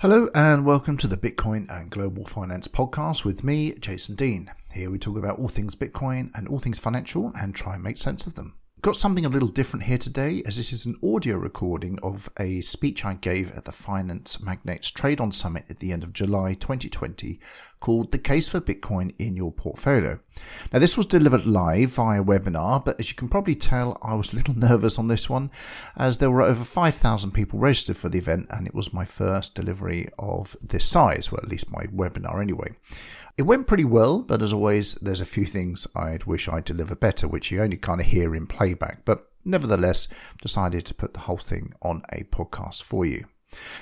Hello and welcome to the Bitcoin and Global Finance podcast with me, Jason Dean. Here we talk about all things Bitcoin and all things financial and try and make sense of them. Got something a little different here today, as this is an audio recording of a speech I gave at the Finance Magnates Trade On Summit at the end of July 2020 called The Case for Bitcoin in Your Portfolio. Now, this was delivered live via webinar, but as you can probably tell, I was a little nervous on this one, as there were over 5,000 people registered for the event, and it was my first delivery of this size, well, at least my webinar anyway. It went pretty well, but as always, there's a few things I'd wish I'd deliver better, which you only kind of hear in playback, but nevertheless, decided to put the whole thing on a podcast for you.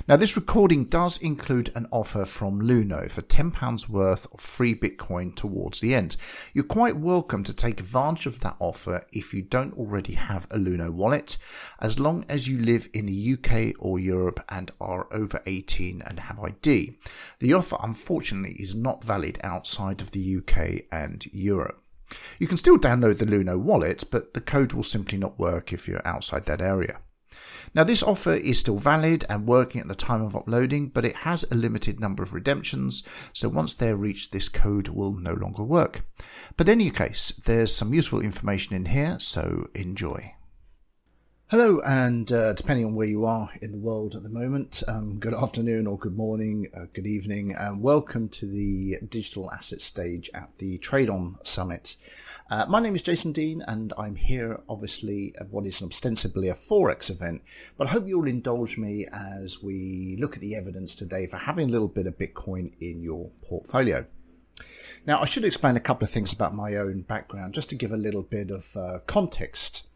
Now, this recording does include an offer from Luno for £10 worth of free Bitcoin towards the end. You're quite welcome to take advantage of that offer if you don't already have a Luno wallet, as long as you live in the UK or Europe and are over 18 and have ID. The offer, unfortunately, is not valid outside of the UK and Europe. You can still download the Luno wallet, but the code will simply not work if you're outside that area. Now, this offer is still valid and working at the time of uploading, but it has a limited number of redemptions, so once they're reached, this code will no longer work. But in any case, there's some useful information in here, so enjoy. Hello, and uh, depending on where you are in the world at the moment, um, good afternoon or good morning, uh, good evening, and welcome to the digital asset stage at the Trade On Summit. Uh, my name is Jason Dean, and I'm here obviously at what is ostensibly a Forex event. But I hope you'll indulge me as we look at the evidence today for having a little bit of Bitcoin in your portfolio. Now, I should explain a couple of things about my own background just to give a little bit of uh, context.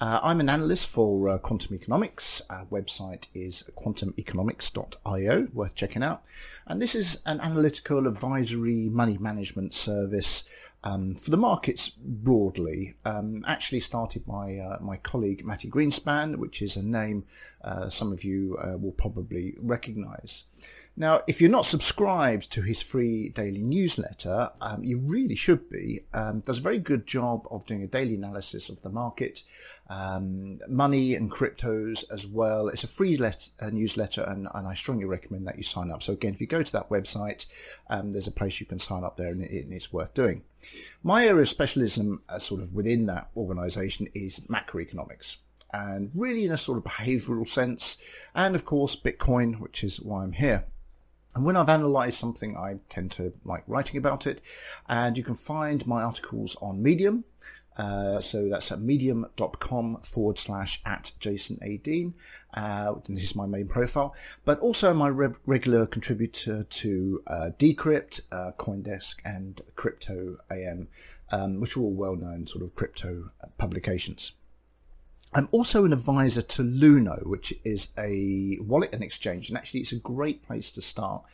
Uh, I'm an analyst for uh, Quantum Economics. Our website is quantumeconomics.io, worth checking out. And this is an analytical advisory money management service um, for the markets broadly, um, actually started by uh, my colleague Mati Greenspan, which is a name uh, some of you uh, will probably recognize. Now, if you're not subscribed to his free daily newsletter, um, you really should be. Um, does a very good job of doing a daily analysis of the market, um, money and cryptos as well. It's a free let- uh, newsletter, and, and, I strongly recommend that you sign up. So again, if you go to that website, um, there's a place you can sign up there, and, it, and it's worth doing. My area of specialism, uh, sort of within that organisation, is macroeconomics and really in a sort of behavioral sense, and of course, Bitcoin, which is why I'm here. And when I've analysed something, I tend to like writing about it. And you can find my articles on Medium. Uh, so that's at medium.com forward slash at Jason A. Dean. Uh, this is my main profile, but also my re- regular contributor to uh, Decrypt, uh, Coindesk, and Crypto AM, um, which are all well known sort of crypto publications. I'm also an advisor to Luno, which is a wallet and exchange. And actually, it's a great place to start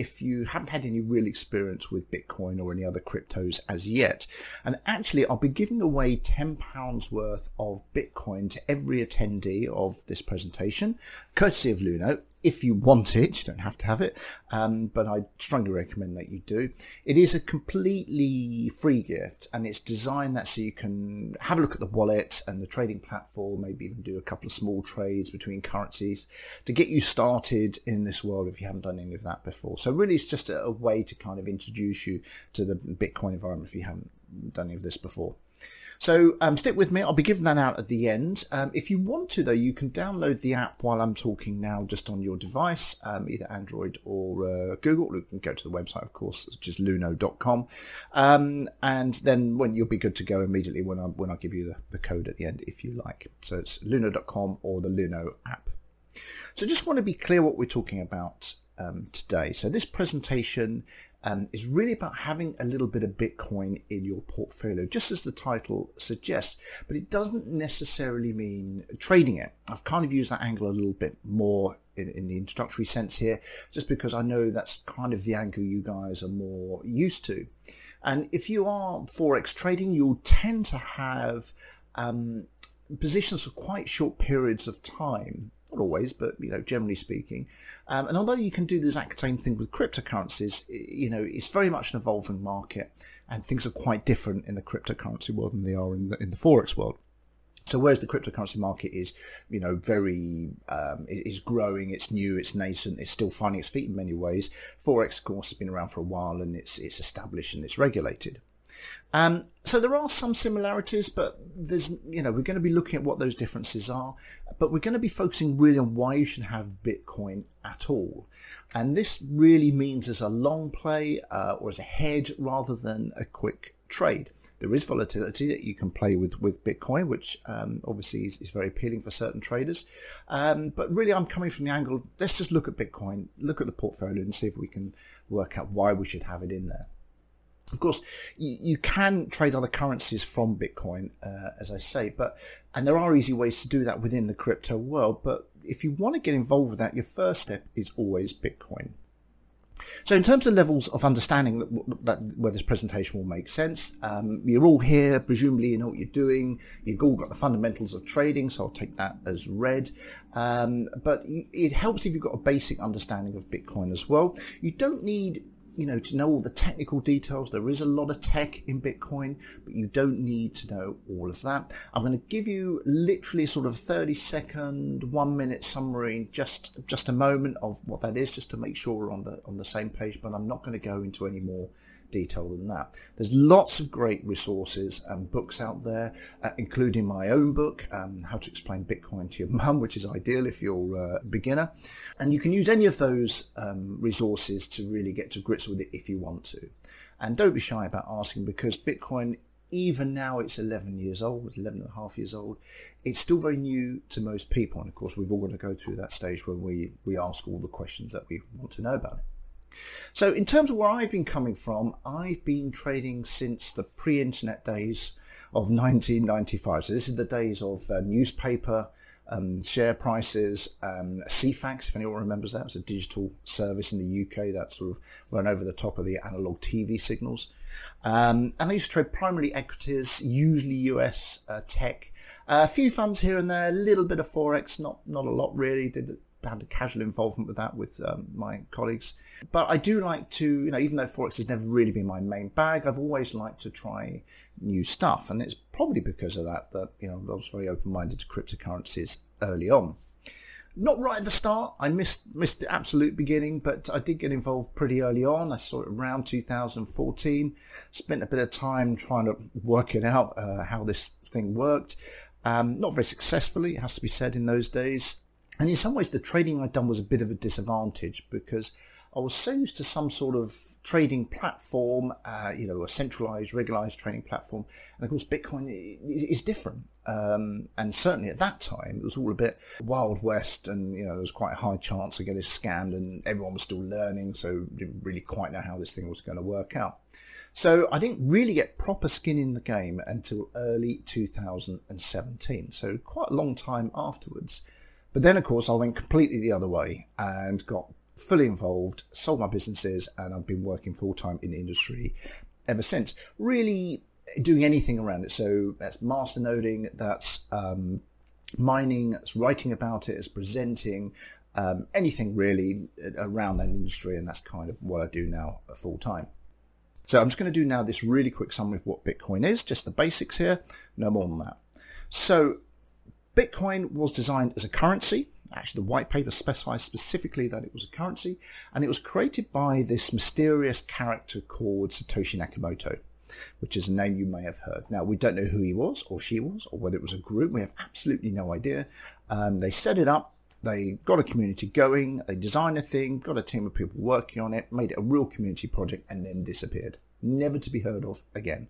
if you haven't had any real experience with Bitcoin or any other cryptos as yet. And actually, I'll be giving away £10 worth of Bitcoin to every attendee of this presentation, courtesy of Luno. If you want it, you don't have to have it, um, but I strongly recommend that you do. It is a completely free gift and it's designed that so you can have a look at the wallet and the trading platform, maybe even do a couple of small trades between currencies to get you started in this world if you haven't done any of that before. So really, it's just a, a way to kind of introduce you to the Bitcoin environment if you haven't done any of this before. So um, stick with me. I'll be giving that out at the end. Um, if you want to, though, you can download the app while I'm talking now, just on your device, um, either Android or uh, Google. You can go to the website, of course, it's just luno.com, um, and then when you'll be good to go immediately when I when I give you the, the code at the end, if you like. So it's luno.com or the Luno app. So just want to be clear what we're talking about um, today. So this presentation um, is really about having a little bit of Bitcoin in your portfolio, just as the title suggests, but it doesn't necessarily mean trading it. I've kind of used that angle a little bit more in, in, the introductory sense here, just because I know that's kind of the angle you guys are more used to. And if you are Forex trading, you'll tend to have um, positions for quite short periods of time not always, but you know, generally speaking. Um, and although you can do the exact same thing with cryptocurrencies, you know, it's very much an evolving market, and things are quite different in the cryptocurrency world than they are in the, in the forex world. So whereas the cryptocurrency market is, you know, very um, is growing, it's new, it's nascent, it's still finding its feet in many ways. Forex, of course, has been around for a while and it's it's established and it's regulated. Um, so there are some similarities, but there's, you know, we're going to be looking at what those differences are, but we're going to be focusing really on why you should have Bitcoin at all. And this really means as a long play uh, or as a hedge rather than a quick trade. There is volatility that you can play with with Bitcoin, which um, obviously is, is, very appealing for certain traders. Um, but really, I'm coming from the angle. Let's just look at Bitcoin, look at the portfolio, and see if we can work out why we should have it in there. Of course, you, you can trade other currencies from Bitcoin, uh, as I say, but and there are easy ways to do that within the crypto world. But if you want to get involved with that, your first step is always Bitcoin. So, in terms of levels of understanding that, that where this presentation will make sense, um, you're all here. Presumably, you know what you're doing. You've all got the fundamentals of trading, so I'll take that as read. Um, but it helps if you've got a basic understanding of Bitcoin as well. You don't need you know, to know all the technical details. There is a lot of tech in Bitcoin, but you don't need to know all of that. I'm going to give you literally sort of 30 second, one minute summary, just just a moment of what that is, just to make sure we're on the on the same page. But I'm not going to go into any more detail than that. There's lots of great resources and books out there, uh, including my own book, um, How to Explain Bitcoin to Your Mum, which is ideal if you're a beginner. And you can use any of those um, resources to really get to grips with it if you want to. And don't be shy about asking because Bitcoin even now it's 11 years old, 11 and a half years old, it's still very new to most people. And of course, we've all got to go through that stage where we, we ask all the questions that we want to know about it. So, in terms of where I've been coming from, I've been trading since the pre internet days of 1995. So, this is the days of uh, newspaper. Um, share prices, um, Ceefax, if anyone remembers that, was a digital service in the UK that sort of ran over the top of the analog TV signals. Um, and I used to trade primarily equities, usually US uh, tech, a few funds here and there, a little bit of forex, not not a lot really. Did had a casual involvement with that with um, my colleagues. But I do like to, you know, even though Forex has never really been my main bag, I've always liked to try new stuff. And it's probably because of that that, you know, I was very open minded to cryptocurrencies early on. Not right at the start. I missed missed the absolute beginning, but I did get involved pretty early on. I saw it around 2014. Spent a bit of time trying to work it out uh, how this thing worked. Um, not very successfully, it has to be said, in those days. And in some ways, the trading I'd done was a bit of a disadvantage because I was so used to some sort of trading platform, uh, you know, a centralized, regularized trading platform. And of course, Bitcoin is different. Um, and certainly at that time, it was all a bit wild west, and you know, there was quite a high chance of getting scammed, and everyone was still learning, so didn't really quite know how this thing was going to work out. So I didn't really get proper skin in the game until early 2017. So quite a long time afterwards. But then, of course, I went completely the other way and got fully involved, sold my businesses, and I've been working full time in the industry ever since. Really doing anything around it. So that's master masternoding, that's um, mining, that's writing about it, it's presenting, um, anything really around that industry, and that's kind of what I do now full time. So I'm just going to do now this really quick summary of what Bitcoin is, just the basics here, no more than that. So Bitcoin was designed as a currency. Actually, the white paper specifies specifically that it was a currency, and it was created by this mysterious character called Satoshi Nakamoto, which is a name you may have heard. Now, we don't know who he was or she was, or whether it was a group. We have absolutely no idea. Um, they set it up, they got a community going, they designed a thing, got a team of people working on it, made it a real community project, and then disappeared. Never to be heard of again.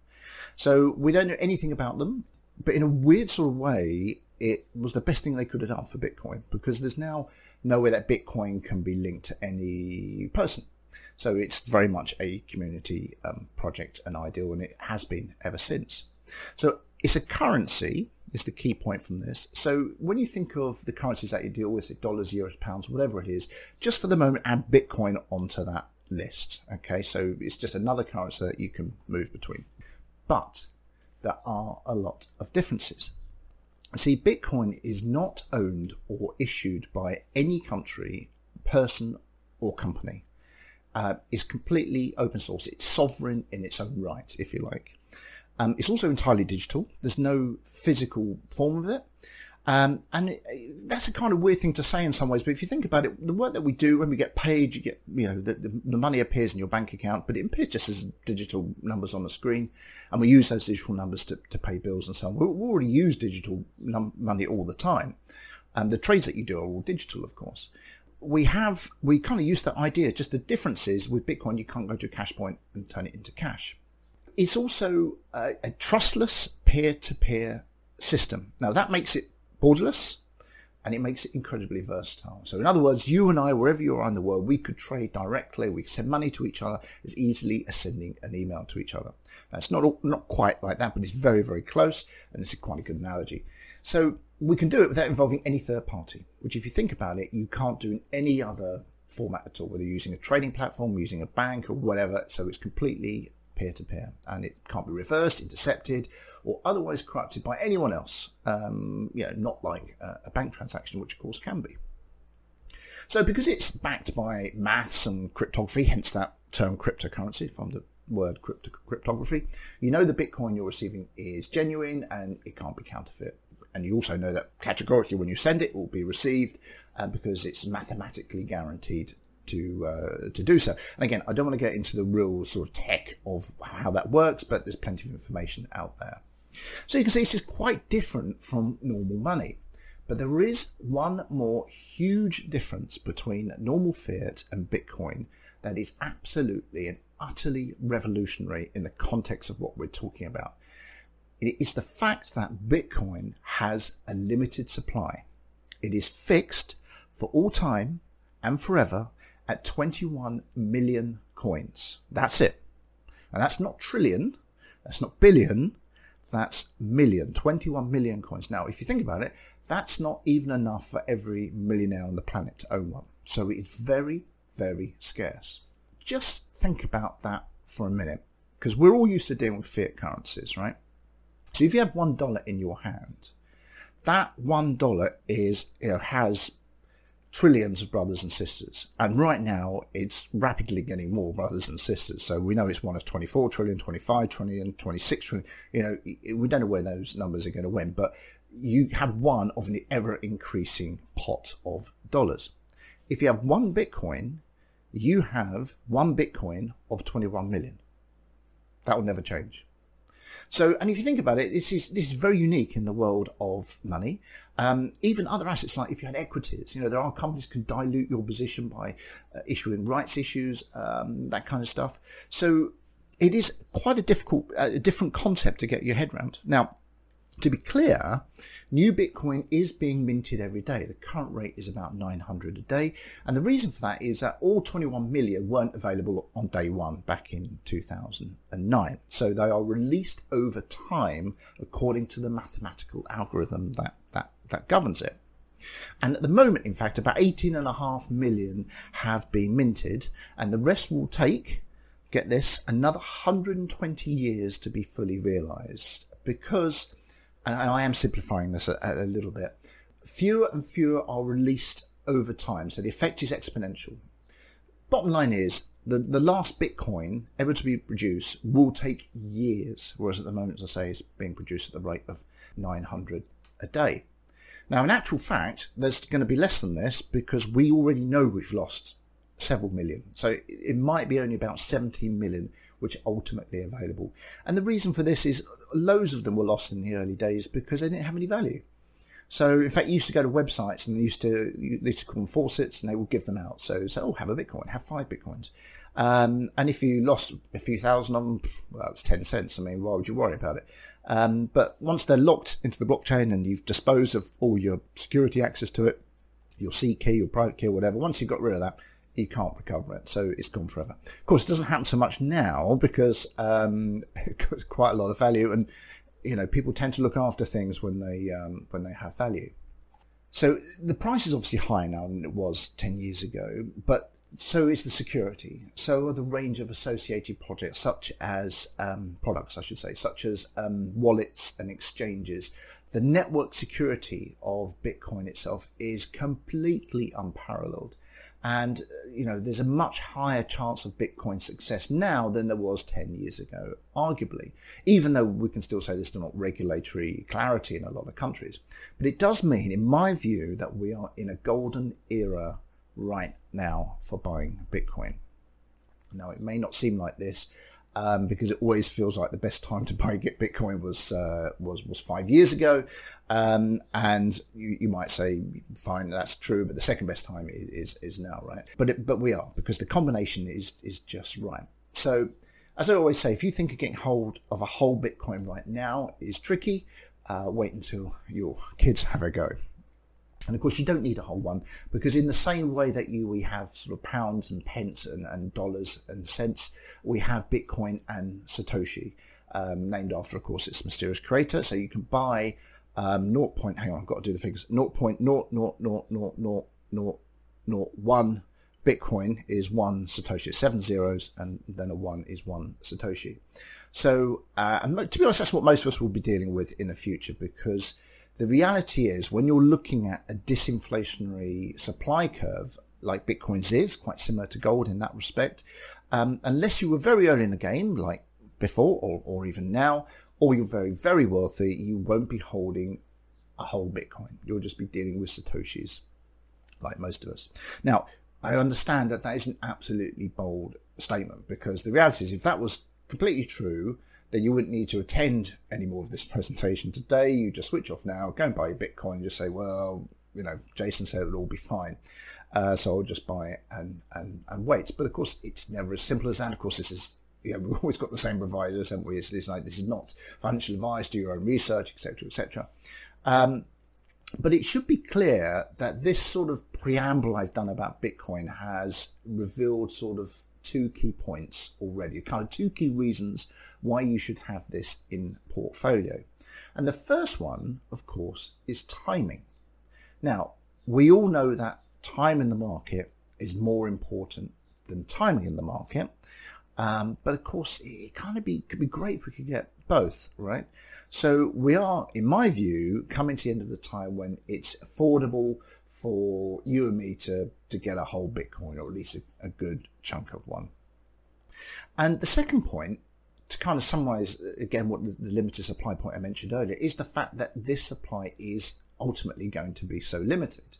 So we don't know anything about them, but in a weird sort of way, it was the best thing they could have done for Bitcoin because there's now no way that Bitcoin can be linked to any person. So it's very much a community um, project and ideal, and it has been ever since. So it's a currency is the key point from this. So when you think of the currencies that you deal with, it dollars, euros, pounds, whatever it is, just for the moment, add Bitcoin onto that list. Okay, so it's just another currency that you can move between. But there are a lot of differences. See, Bitcoin is not owned or issued by any country, person, or company. Uh, it's completely open source. It's sovereign in its own right, if you like. Um, it's also entirely digital. There's no physical form of it. Um, and that's a kind of weird thing to say in some ways, but if you think about it, the work that we do when we get paid, you get, you know, the, the, money appears in your bank account, but it appears just as digital numbers on the screen. And we use those digital numbers to, to pay bills and so on. We, we already use digital num- money all the time. And the trades that you do are all digital, of course. We have, we kind of use that idea. Just the difference is with Bitcoin, you can't go to a cash point and turn it into cash. It's also a, a trustless peer to peer system. Now that makes it borderless and it makes it incredibly versatile. So in other words, you and I, wherever you are in the world, we could trade directly. We could send money to each other as easily as sending an email to each other. Now, it's not not quite like that, but it's very very close, and it's a quite a good analogy. So we can do it without involving any third party. Which, if you think about it, you can't do in any other format at all. Whether you're using a trading platform, using a bank, or whatever. So it's completely peer to peer, and it can't be reversed, intercepted, or otherwise corrupted by anyone else. Um, you know, not like a bank transaction, which of course can be. So, because it's backed by maths and cryptography, hence that term cryptocurrency from the word crypto- cryptography, you know the Bitcoin you're receiving is genuine and it can't be counterfeit. And you also know that categorically when you send it, it will be received uh, because it's mathematically guaranteed to uh, to do so. And again, I don't want to get into the real sort of tech of how that works, but there's plenty of information out there. So you can see this is quite different from normal money. But there is one more huge difference between normal fiat and Bitcoin that is absolutely and utterly revolutionary in the context of what we're talking about. It is the fact that Bitcoin has a limited supply. It is fixed for all time and forever at 21 million coins. That's it. And that's not trillion, that's not billion, that's million, 21 million coins. Now, if you think about it, that's not even enough for every millionaire on the planet to own one. So it's very, very scarce. Just think about that for a minute, because we're all used to dealing with fiat currencies, right? So if you have one dollar in your hand, that one dollar is you know, has trillions of brothers and sisters. And right now, it's rapidly getting more brothers and sisters. So we know it's one of 24 trillion, 25 trillion, 26 trillion. You know, we don't know where those numbers are going to win, but you have one of an ever increasing pot of dollars. If you have one Bitcoin, you have one Bitcoin of 21 million. That will never change. So, and if you think about it, this is this is very unique in the world of money. Um, even other assets, like if you had equities, you know, there are companies can dilute your position by uh, issuing rights issues, um, that kind of stuff. So, it is quite a difficult, uh, a different concept to get your head around. Now, to be clear, new Bitcoin is being minted every day. The current rate is about 900 a day. And the reason for that is that all 21 million weren't available on day one back in 2009. So they are released over time according to the mathematical algorithm that, that, that governs it. And at the moment, in fact, about 18.5 million have been minted, and the rest will take, get this, another 120 years to be fully realized because and I am simplifying this a, a little bit, fewer and fewer are released over time. So the effect is exponential. Bottom line is the, the last Bitcoin ever to be produced will take years, whereas at the moment, as I say, it's being produced at the rate of 900 a day. Now, in actual fact, there's going to be less than this because we already know we've lost several million. So it might be only about 17 million which are ultimately available. And the reason for this is loads of them were lost in the early days because they didn't have any value. So in fact, you used to go to websites and they used to they used to call them faucets and they would give them out. So say, oh, have a Bitcoin, have five Bitcoins. Um, and if you lost a few thousand of them, well, it's 10 cents. I mean, why would you worry about it? Um, but once they're locked into the blockchain and you've disposed of all your security access to it, your seed key, your private key, whatever, once you've got rid of that, you can't recover it. So it's gone forever. Of course, it doesn't happen so much now because um, it's quite a lot of value, and you know people tend to look after things when they um, when they have value. So the price is obviously higher now than it was ten years ago, but so is the security. So are the range of associated projects, such as um, products, I should say, such as um, wallets and exchanges. The network security of Bitcoin itself is completely unparalleled. And, uh, you know, there's a much higher chance of Bitcoin success now than there was 10 years ago, arguably, even though we can still say there's still not regulatory clarity in a lot of countries. But it does mean, in my view, that we are in a golden era right now for buying Bitcoin. Now, it may not seem like this um, because it always feels like the best time to buy Bitcoin was uh, was was five years ago, um, and you, you, might say, fine, that's true, but the second best time is is, is now, right? But it, but we are because the combination is is just right. So, as I always say, if you think of getting hold of a whole Bitcoin right now is tricky, uh, wait until your kids have a go. And of course, you don't need a whole one because, in the same way that you we have sort of pounds and pence and, and dollars and cents, we have Bitcoin and Satoshi, um, named after, of course, its mysterious creator. So you can buy um, 0. Point, hang on, I've got to do the figures. 0.0000001 Bitcoin is one Satoshi, seven zeros, and then a one is one Satoshi. So, uh, and to be honest, that's what most of us will be dealing with in the future because the reality is, when you're looking at a disinflationary supply curve, like Bitcoin's is, quite similar to gold in that respect, um, unless you were very early in the game, like before or, or even now, or you're very, very wealthy, you won't be holding a whole Bitcoin. You'll just be dealing with Satoshis, like most of us. Now, I understand that that is an absolutely bold statement because the reality is, if that was completely true, then you wouldn't need to attend any more of this presentation today. You just switch off now, go and buy your Bitcoin, and just say, well, you know, Jason said it'll all be fine. Uh, so I'll just buy it and, and, and wait. But of course, it's never as simple as that. Of course, this is, you know, we've always got the same provisos, haven't we? It's, it's like, this is not financial advice, do your own research, etc., etc. Um, but it should be clear that this sort of preamble I've done about Bitcoin has revealed sort of two key points already, kind of two key reasons why you should have this in portfolio. And the first one, of course, is timing. Now, we all know that time in the market is more important than timing in the market. Um, but of course, it kind of be could be great if we could get both, right? So we are, in my view, coming to the end of the time when it's affordable for you and me to, to get a whole Bitcoin or at least a, a good chunk of one. And the second point, to kind of summarize again what the, the limited supply point I mentioned earlier, is the fact that this supply is ultimately going to be so limited.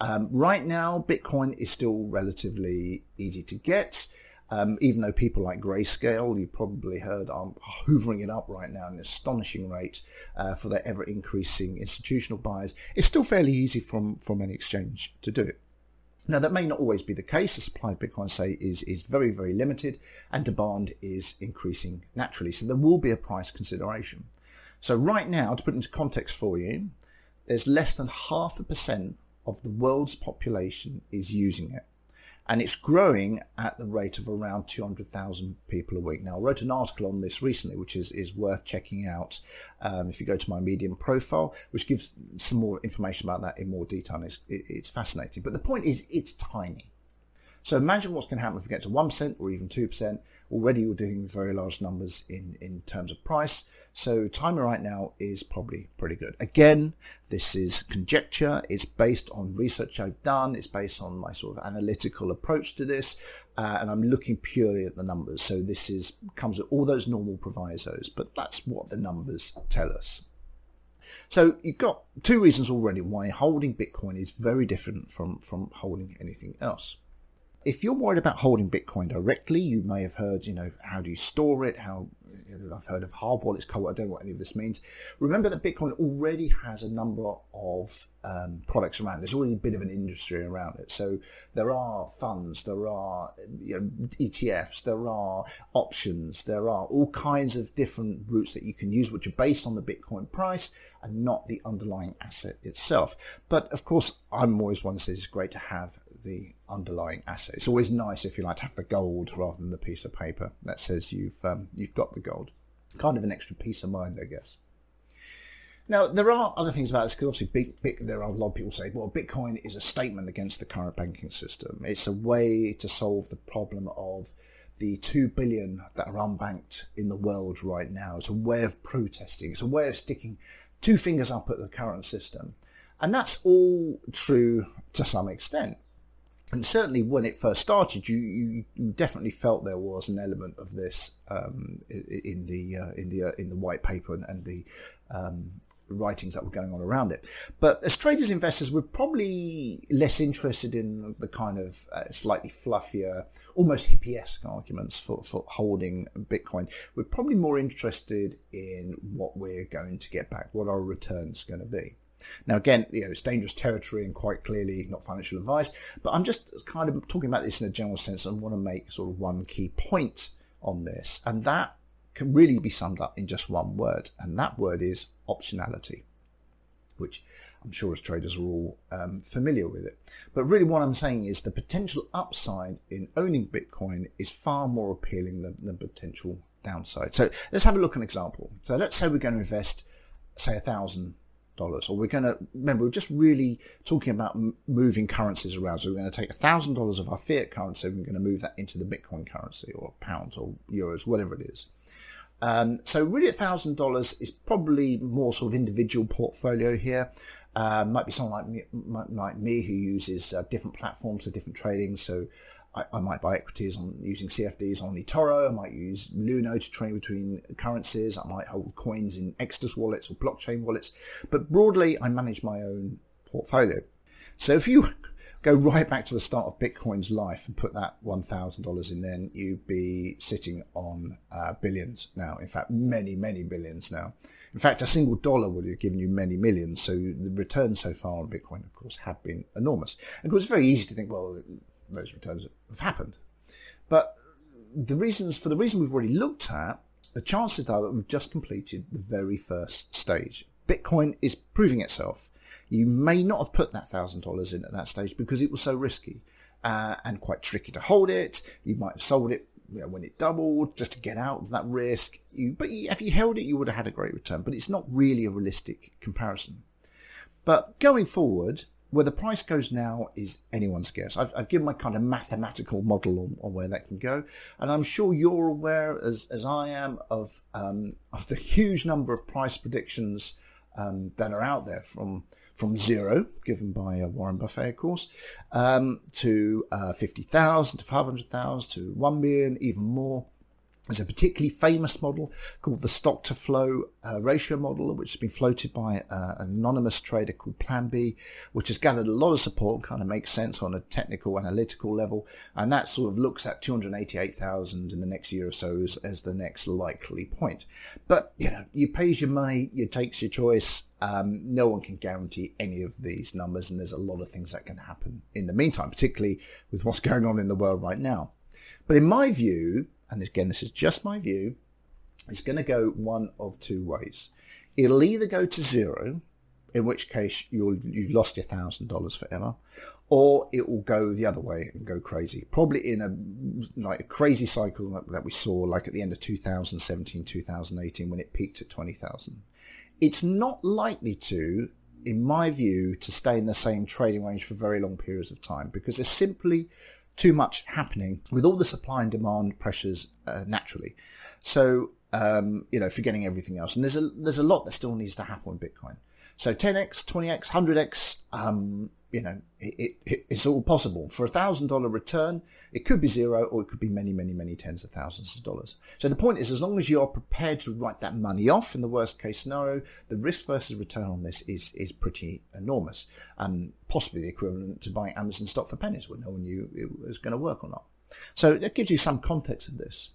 Um, right now, Bitcoin is still relatively easy to get. Um, even though people like Grayscale, you probably heard, are hoovering it up right now at an astonishing rate uh, for their ever increasing institutional buyers, it's still fairly easy from, from any exchange to do it. Now, that may not always be the case. The supply of Bitcoin, say, is, is very, very limited and demand is increasing naturally. So there will be a price consideration. So right now, to put into context for you, there's less than half a percent of the world's population is using it and it's growing at the rate of around 200,000 people a week. Now, I wrote an article on this recently, which is, is worth checking out um, if you go to my Medium profile, which gives some more information about that in more detail. It's, it, it's fascinating. But the point is, it's tiny. So imagine what's going to happen if we get to 1% or even 2%. Already you're dealing with very large numbers in, in terms of price. So timing right now is probably pretty good. Again, this is conjecture. It's based on research I've done. It's based on my sort of analytical approach to this. Uh, and I'm looking purely at the numbers. So this is comes with all those normal provisos, but that's what the numbers tell us. So you've got two reasons already why holding Bitcoin is very different from, from holding anything else if you're worried about holding Bitcoin directly, you may have heard, you know, how do you store it? How you know, I've heard of hard wallets, cold. I don't know what any of this means. Remember that Bitcoin already has a number of um, products around. There's already a bit of an industry around it. So there are funds, there are you know, ETFs, there are options, there are all kinds of different routes that you can use, which are based on the Bitcoin price and not the underlying asset itself. But of course, I'm always one that says it's great to have the underlying asset. It's always nice if you like to have the gold rather than the piece of paper that says you've um, you've got the gold. Kind of an extra peace of mind, I guess. Now there are other things about this because obviously, big, big, there are a lot of people say, well, Bitcoin is a statement against the current banking system. It's a way to solve the problem of the two billion that are unbanked in the world right now. It's a way of protesting. It's a way of sticking two fingers up at the current system. And that's all true to some extent. And certainly when it first started, you, you, definitely felt there was an element of this um, in the uh, in the uh, in the white paper and, and the um, writings that were going on around it. But as traders, investors were probably less interested in the kind of uh, slightly fluffier, almost hippie-esque arguments for, for holding Bitcoin. We're probably more interested in what we're going to get back, what our returns going to be. Now, again, you know, it's dangerous territory and quite clearly not financial advice, but I'm just kind of talking about this in a general sense and want to make sort of one key point on this. And that can really be summed up in just one word, and that word is optionality, which I'm sure as traders are all um, familiar with it. But really, what I'm saying is the potential upside in owning Bitcoin is far more appealing than the potential downside. So let's have a look at an example. So let's say we're going to invest, say, a thousand dollars, or we're going to remember we're just really talking about moving currencies around. So we're going to take a thousand dollars of our fiat currency, we're going to move that into the Bitcoin currency, or pounds, or euros, whatever it is. Um, so really, a thousand dollars is probably more sort of individual portfolio here. Uh, might be someone like me, like me who uses uh, different platforms for different trading. So I, I, might buy equities on using CFDs on eToro. I might use Luno to trade between currencies. I might hold coins in Exodus wallets or blockchain wallets. But broadly, I manage my own portfolio. So if you go right back to the start of Bitcoin's life and put that $1,000 in, then you'd be sitting on uh, billions now. In fact, many, many billions now. In fact, a single dollar would have given you many millions. So the returns so far on Bitcoin, of course, have been enormous. And of course, it's very easy to think, well, those returns have happened. But the reasons, for the reason we've already looked at, the chances are that we've just completed the very first stage. Bitcoin is proving itself. You may not have put that thousand dollars in at that stage because it was so risky uh, and quite tricky to hold it. You might have sold it you know, when it doubled just to get out of that risk. You, but if you held it, you would have had a great return. But it's not really a realistic comparison. But going forward, where the price goes now is anyone's guess. I've, I've given my kind of mathematical model on, on, where that can go, and I'm sure you're aware, as as I am, of um, of the huge number of price predictions um, that are out there from from zero, given by uh, Warren Buffett, of course, um, to uh, 50,000, to 500,000, to 1 million, even more. There's a particularly famous model called the stock to flow uh, ratio model, which has been floated by uh, an anonymous trader called Plan B, which has gathered a lot of support, kind of makes sense on a technical, analytical level. And that sort of looks at 288,000 in the next year or so as, as, the next likely point. But, you know, you pays your money, you takes your choice. Um, no one can guarantee any of these numbers, and there's a lot of things that can happen in the meantime, particularly with what's going on in the world right now. But in my view, and again, this is just my view, it's going to go one of two ways. It'll either go to zero, in which case you'll, you've lost your thousand dollars forever, or it will go the other way and go crazy. Probably in a like a crazy cycle that we saw, like at the end of 2017, 2018, when it peaked at 20,000. It's not likely to, in my view, to stay in the same trading range for very long periods of time because there's simply too much happening with all the supply and demand pressures uh, naturally. So um, you know, forgetting everything else, and there's a there's a lot that still needs to happen with Bitcoin. So 10x, 20x, 100x, um, you know, it, it, it's all possible. For a thousand dollar return, it could be zero or it could be many, many, many tens of thousands of dollars. So the point is, as long as you are prepared to write that money off in the worst case scenario, the risk versus return on this is is pretty enormous, and possibly the equivalent to buying Amazon stock for pennies when no one knew it was going to work or not. So that gives you some context of this.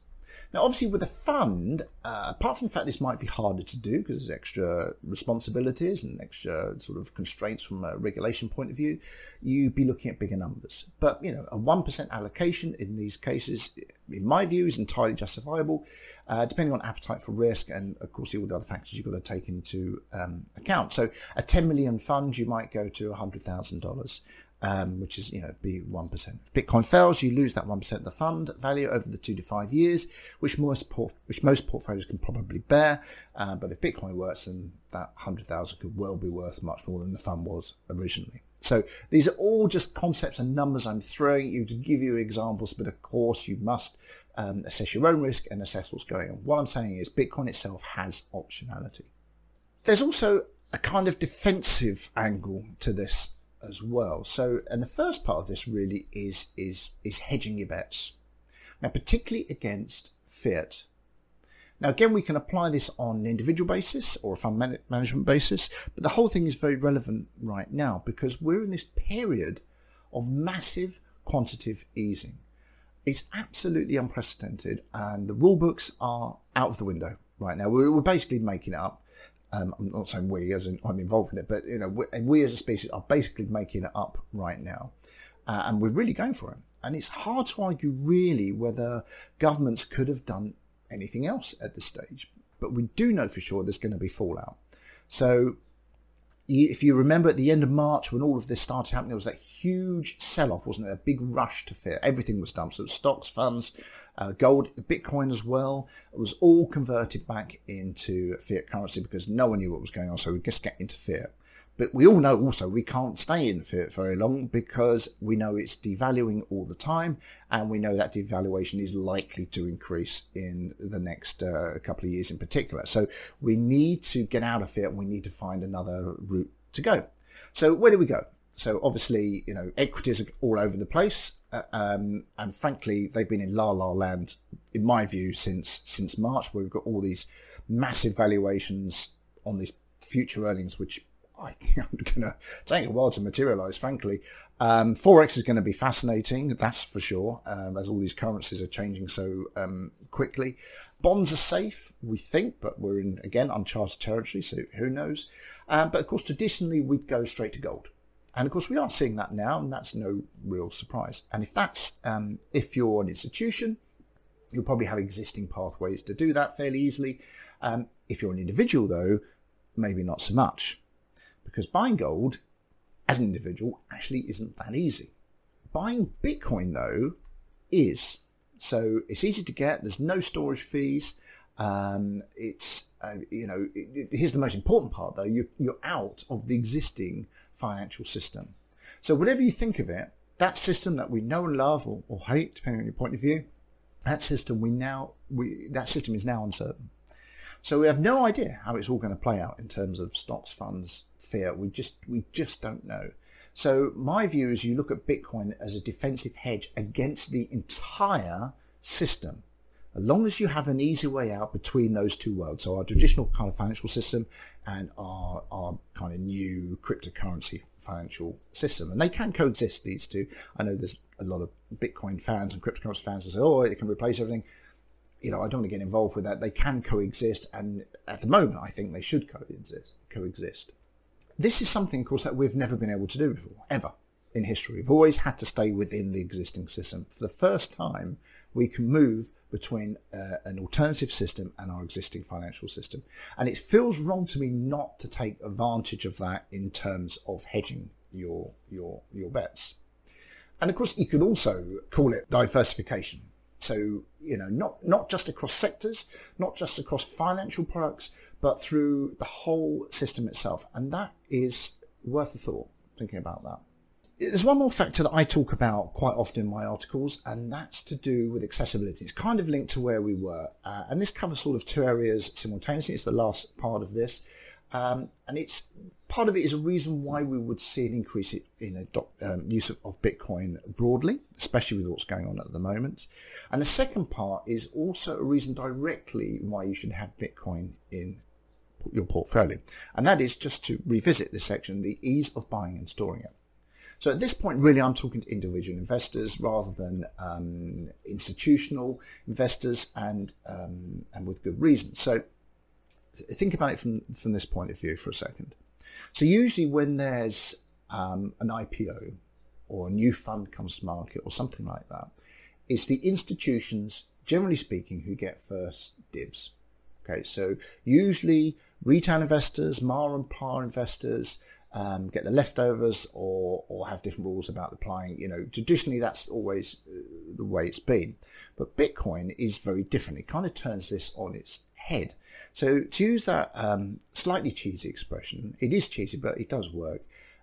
Now, obviously, with a fund, uh, apart from the fact this might be harder to do because there's extra responsibilities and extra sort of constraints from a regulation point of view, you'd be looking at bigger numbers. But, you know, a 1% allocation in these cases, in my view, is entirely justifiable, uh, depending on appetite for risk and, of course, all the other factors you've got to take into um, account. So, a 10 million fund, you might go to $100,000 um, which is, you know, be 1%. If Bitcoin fails, you lose that 1% of the fund value over the two to five years, which most, port- which most portfolios can probably bear. Uh, but if Bitcoin works, then that 100,000 could well be worth much more than the fund was originally. So these are all just concepts and numbers I'm throwing at you to give you examples, but of course you must um, assess your own risk and assess what's going on. What I'm saying is Bitcoin itself has optionality. There's also a kind of defensive angle to this as well. So, and the first part of this really is is is hedging your bets. Now, particularly against fiat. Now, again, we can apply this on an individual basis or a fund man- management basis, but the whole thing is very relevant right now because we're in this period of massive quantitative easing. It's absolutely unprecedented, and the rule books are out of the window right now. We're, we're basically making it up. Um, I'm not saying we, as in I'm involved in it, but you know, we, we as a species are basically making it up right now, uh, and we're really going for it. And it's hard to argue really whether governments could have done anything else at this stage, but we do know for sure there's going to be fallout. So if you remember at the end of March when all of this started happening, there was that huge sell off, wasn't it? A big rush to fear. Everything was dumped. So stocks, funds, uh, gold, Bitcoin as well. It was all converted back into fiat currency because no one knew what was going on. So we just get into fiat. But we all know also we can't stay in fiat very long because we know it's devaluing all the time, and we know that devaluation is likely to increase in the next uh, couple of years in particular. So we need to get out of fiat and we need to find another route to go. So where do we go? So obviously, you know, equities are all over the place, uh, um, and frankly, they've been in la la land, in my view, since since March, where we've got all these massive valuations on these future earnings, which I think I'm going to take a while to materialize, frankly. Um, Forex is going to be fascinating, that's for sure, um, as all these currencies are changing so um, quickly. Bonds are safe, we think, but we're in, again, uncharted territory, so who knows. Um, but of course, traditionally, we'd go straight to gold. And of course, we are seeing that now, and that's no real surprise. And if that's, um, if you're an institution, you'll probably have existing pathways to do that fairly easily. Um, if you're an individual, though, maybe not so much because buying gold as an individual actually isn't that easy. Buying Bitcoin, though, is. So it's easy to get, there's no storage fees. Um, it's, uh, you know, it, it, here's the most important part though you, you're out of the existing financial system. So, whatever you think of it, that system that we know and love or, or hate, depending on your point of view, that system we now we that system is now uncertain. So we have no idea how it's all going to play out in terms of stocks, funds, fiat. We just we just don't know. So my view is you look at Bitcoin as a defensive hedge against the entire system. As long as you have an easy way out between those two worlds, so our traditional kind of financial system and our, our kind of new cryptocurrency financial system, and they can coexist, these two. I know there's a lot of Bitcoin fans and cryptocurrency fans who say, oh, it can replace everything you know, I don't want to get involved with that. They can coexist, and at the moment, I think they should coexist. Coexist. This is something, of course, that we've never been able to do before, ever in history. We've always had to stay within the existing system. For the first time, we can move between uh, an alternative system and our existing financial system. And it feels wrong to me not to take advantage of that in terms of hedging your your your bets. And of course, you could also call it diversification. So, you know, not, not just across sectors, not just across financial products, but through the whole system itself. And that is worth a thought, thinking about that. There's one more factor that I talk about quite often in my articles, and that's to do with accessibility. It's kind of linked to where we were. Uh, and this covers sort of two areas simultaneously. It's the last part of this. Um, and it's part of it is a reason why we would see an increase in um, use of, of, Bitcoin broadly, especially with what's going on at the moment. And the second part is also a reason directly why you should have Bitcoin in your portfolio. And that is just to revisit this section, the ease of buying and storing it. So at this point, really, I'm talking to individual investors rather than um, institutional investors, and um, and with good reason. So think about it from, from this point of view for a second. So usually when there's um, an IPO or a new fund comes to market or something like that, it's the institutions, generally speaking, who get first dibs. Okay, so usually retail investors, MAR and PAR investors um, get the leftovers or, or have different rules about applying. You know, traditionally that's always uh, the way it's been. But Bitcoin is very different. It kind of turns this on its head. So to use that um, slightly cheesy expression, it is cheesy, but it does work.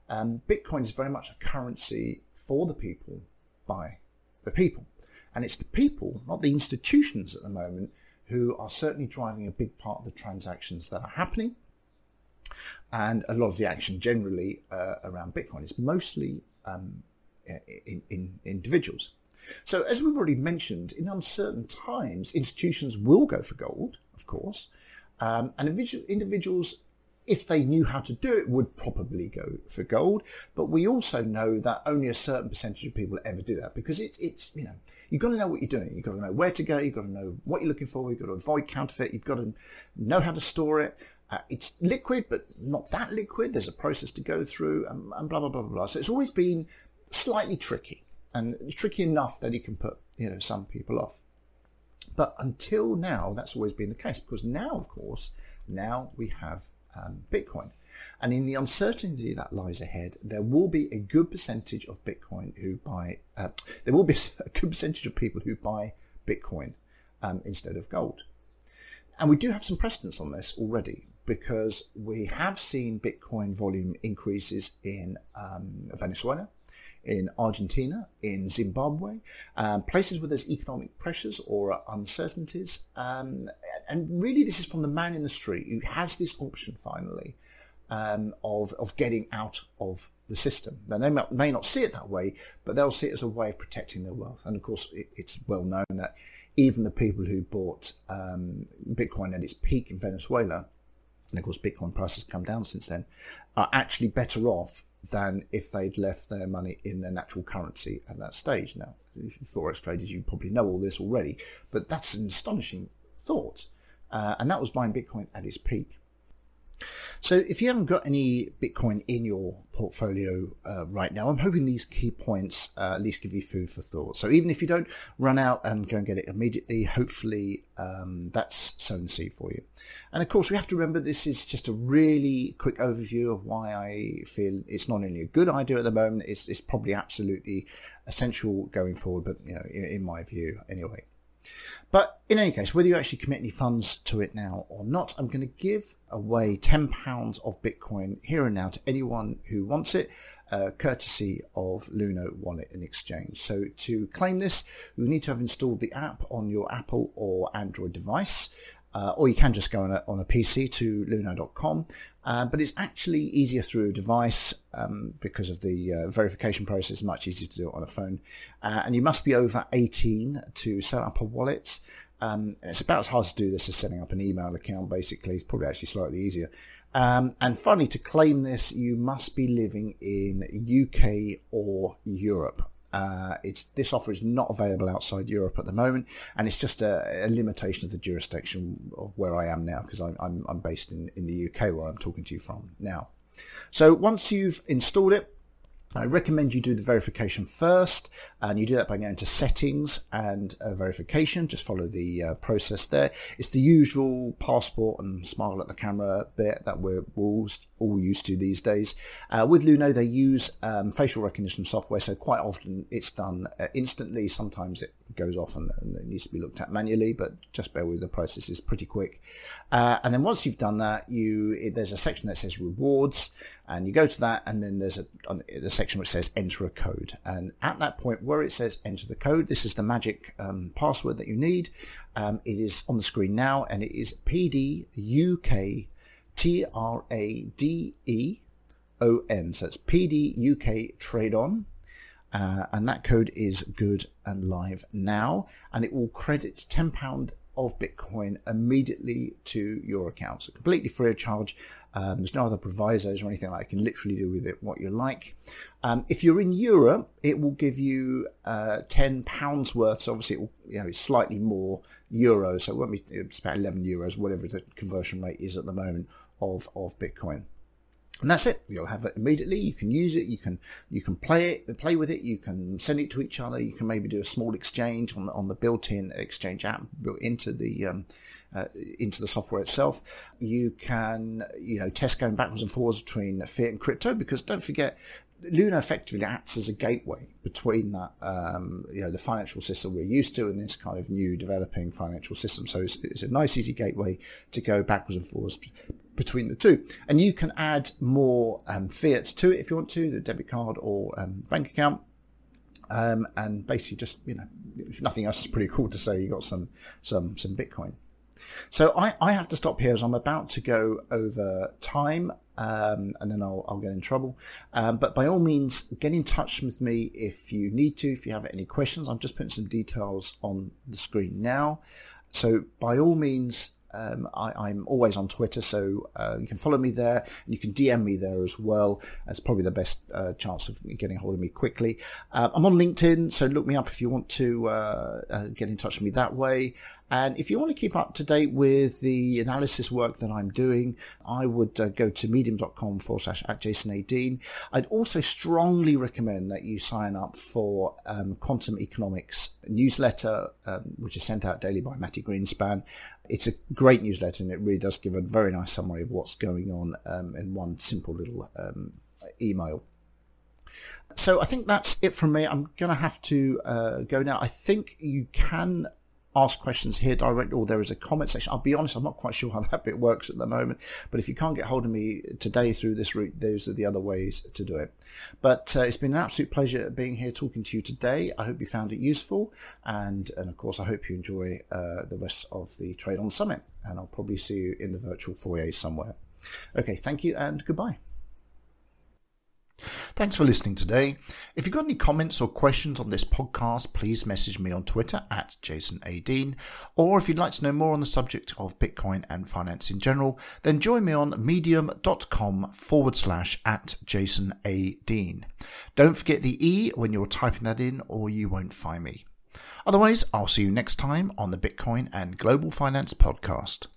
Um, Bitcoin is very much a currency for the people by the people. And it's the people, not the institutions at the moment, who are certainly driving a big part of the transactions that are happening. And a lot of the action generally uh, around Bitcoin is mostly um, in, in individuals. So, as we've already mentioned, in uncertain times, institutions will go for gold, of course, um, and individuals, if they knew how to do it, would probably go for gold. But we also know that only a certain percentage of people ever do that because it's, it's you know, you've got to know what you're doing. You've got to know where to go. You've got to know what you're looking for. You've got to avoid counterfeit. You've got to know how to store it. Uh, it's liquid, but not that liquid. There's a process to go through, and, and blah blah blah blah. So it's always been slightly tricky, and tricky enough that it can put you know some people off. But until now, that's always been the case because now, of course, now we have um, Bitcoin. And in the uncertainty that lies ahead, there will be a good percentage of Bitcoin who buy, uh, there will be a good percentage of people who buy Bitcoin um, instead of gold. And we do have some precedents on this already because we have seen Bitcoin volume increases in um, Venezuela, in Argentina, in Zimbabwe, um, places where there's economic pressures or uncertainties. Um, and really, this is from the man in the street who has this option finally um, of, of getting out of the system. Now, they may not see it that way, but they'll see it as a way of protecting their wealth. And of course, it, it's well known that even the people who bought um, Bitcoin at its peak in Venezuela, and of course, Bitcoin prices come down since then, are actually better off than if they'd left their money in their natural currency at that stage. Now, forex traders, you probably know all this already, but that's an astonishing thought. Uh, and that was buying Bitcoin at its peak. So if you haven't got any Bitcoin in your portfolio uh, right now, I'm hoping these key points uh, at least give you food for thought. So even if you don't run out and go and get it immediately, hopefully um, that's sown seed for you. And of course, we have to remember this is just a really quick overview of why I feel it's not only a good idea at the moment, it's, it's probably absolutely essential going forward, but you know, in, in my view anyway. But in any case, whether you actually commit any funds to it now or not, I'm going to give away £10 of Bitcoin here and now to anyone who wants it, uh, courtesy of Luno Wallet and Exchange. So to claim this, you need to have installed the app on your Apple or Android device. Uh, or you can just go on a, on a PC to luno.com. Uh, but it's actually easier through a device um, because of the uh, verification process, much easier to do it on a phone. Uh, and you must be over 18 to set up a wallet. Um, it's about as hard to do this as setting up an email account, basically. It's probably actually slightly easier. Um, and finally, to claim this, you must be living in UK or Europe. Uh, it's this offer is not available outside Europe at the moment, and it's just a, a limitation of the jurisdiction of where I am now because I'm, I'm, I'm based in, in the UK where I'm talking to you from now. So once you've installed it, I recommend you do the verification first, and you do that by going to settings and uh, verification. Just follow the uh, process there. It's the usual passport and smile at the camera bit that we're all, all used to these days. Uh, with Luno, they use um, facial recognition software, so quite often it's done uh, instantly. Sometimes it goes off and, and, it needs to be looked at manually, but just bear with the process is pretty quick. Uh, and then once you've done that, you it, there's a section that says rewards, and you go to that, and then there's a the section which says enter a code. And at that point where it says enter the code, this is the magic um, password that you need. Um, it is on the screen now, and it is PDUK T R A D E O N. So it's PDUK Trade On. Uh, and that code is good and live now, and it will credit £10 of Bitcoin immediately to your account. So completely free of charge. Um, there's no other provisos or anything like that. You can literally do with it what you like. Um, if you're in Europe, it will give you uh, ten pounds worth. So obviously, it will, you know, it's slightly more euros. So it won't be. It's about eleven euros, whatever the conversion rate is at the moment of of Bitcoin. And that's it. You'll have it immediately. You can use it. You can you can play it play with it. You can send it to each other. You can maybe do a small exchange on the, on the built-in exchange app built into the um, uh, into the software itself. You can you know test going backwards and forwards between fiat and crypto because don't forget Luno effectively acts as a gateway between that, um, you know, the financial system we're used to and this kind of new developing financial system. So it's, it's a nice, easy gateway to go backwards and forwards between the two. And you can add more um, fiat to it if you want to, the debit card or um, bank account. Um, and basically just, you know, if nothing else, it's pretty cool to say you got some, some, some Bitcoin. So I, I have to stop here as I'm about to go over time. Um, and then I'll, I'll get in trouble. Um, but by all means, get in touch with me if you need to, if you have any questions. I'm just putting some details on the screen now. So by all means, um, I, am always on Twitter, so uh, you can follow me there. And you can DM me there as well. That's probably the best uh, chance of getting hold of me quickly. Uh, I'm on LinkedIn, so look me up if you want to uh, uh, get in touch with me that way. And if you want to keep up to date with the analysis work that I'm doing, I would uh, go to medium.com forward slash at Jason A. Dean. I'd also strongly recommend that you sign up for um, Quantum Economics newsletter, um, which is sent out daily by Mati Greenspan. It's a great newsletter and it really does give a very nice summary of what's going on um, in one simple little um, email so I think that's it from me. I'm going to have to uh, go now. I think you can ask questions here directly or there is a comment section. I'll be honest, I'm not quite sure how that bit works at the moment, but if you can't get hold of me today through this route, those are the other ways to do it. But uh, it's been an absolute pleasure being here talking to you today. I hope you found it useful. And, and of course, I hope you enjoy uh, the rest of the Trade On Summit. And I'll probably see you in the virtual foyer somewhere. Okay, thank you and goodbye. Thanks for listening today. If you've got any comments or questions on this podcast, please message me on Twitter at Jason A. Dean. Or if you'd like to know more on the subject of Bitcoin and finance in general, then join me on medium.com forward slash at Jason A. Dean. Don't forget the E when you're typing that in or you won't find me. Otherwise, I'll see you next time on the Bitcoin and Global Finance Podcast.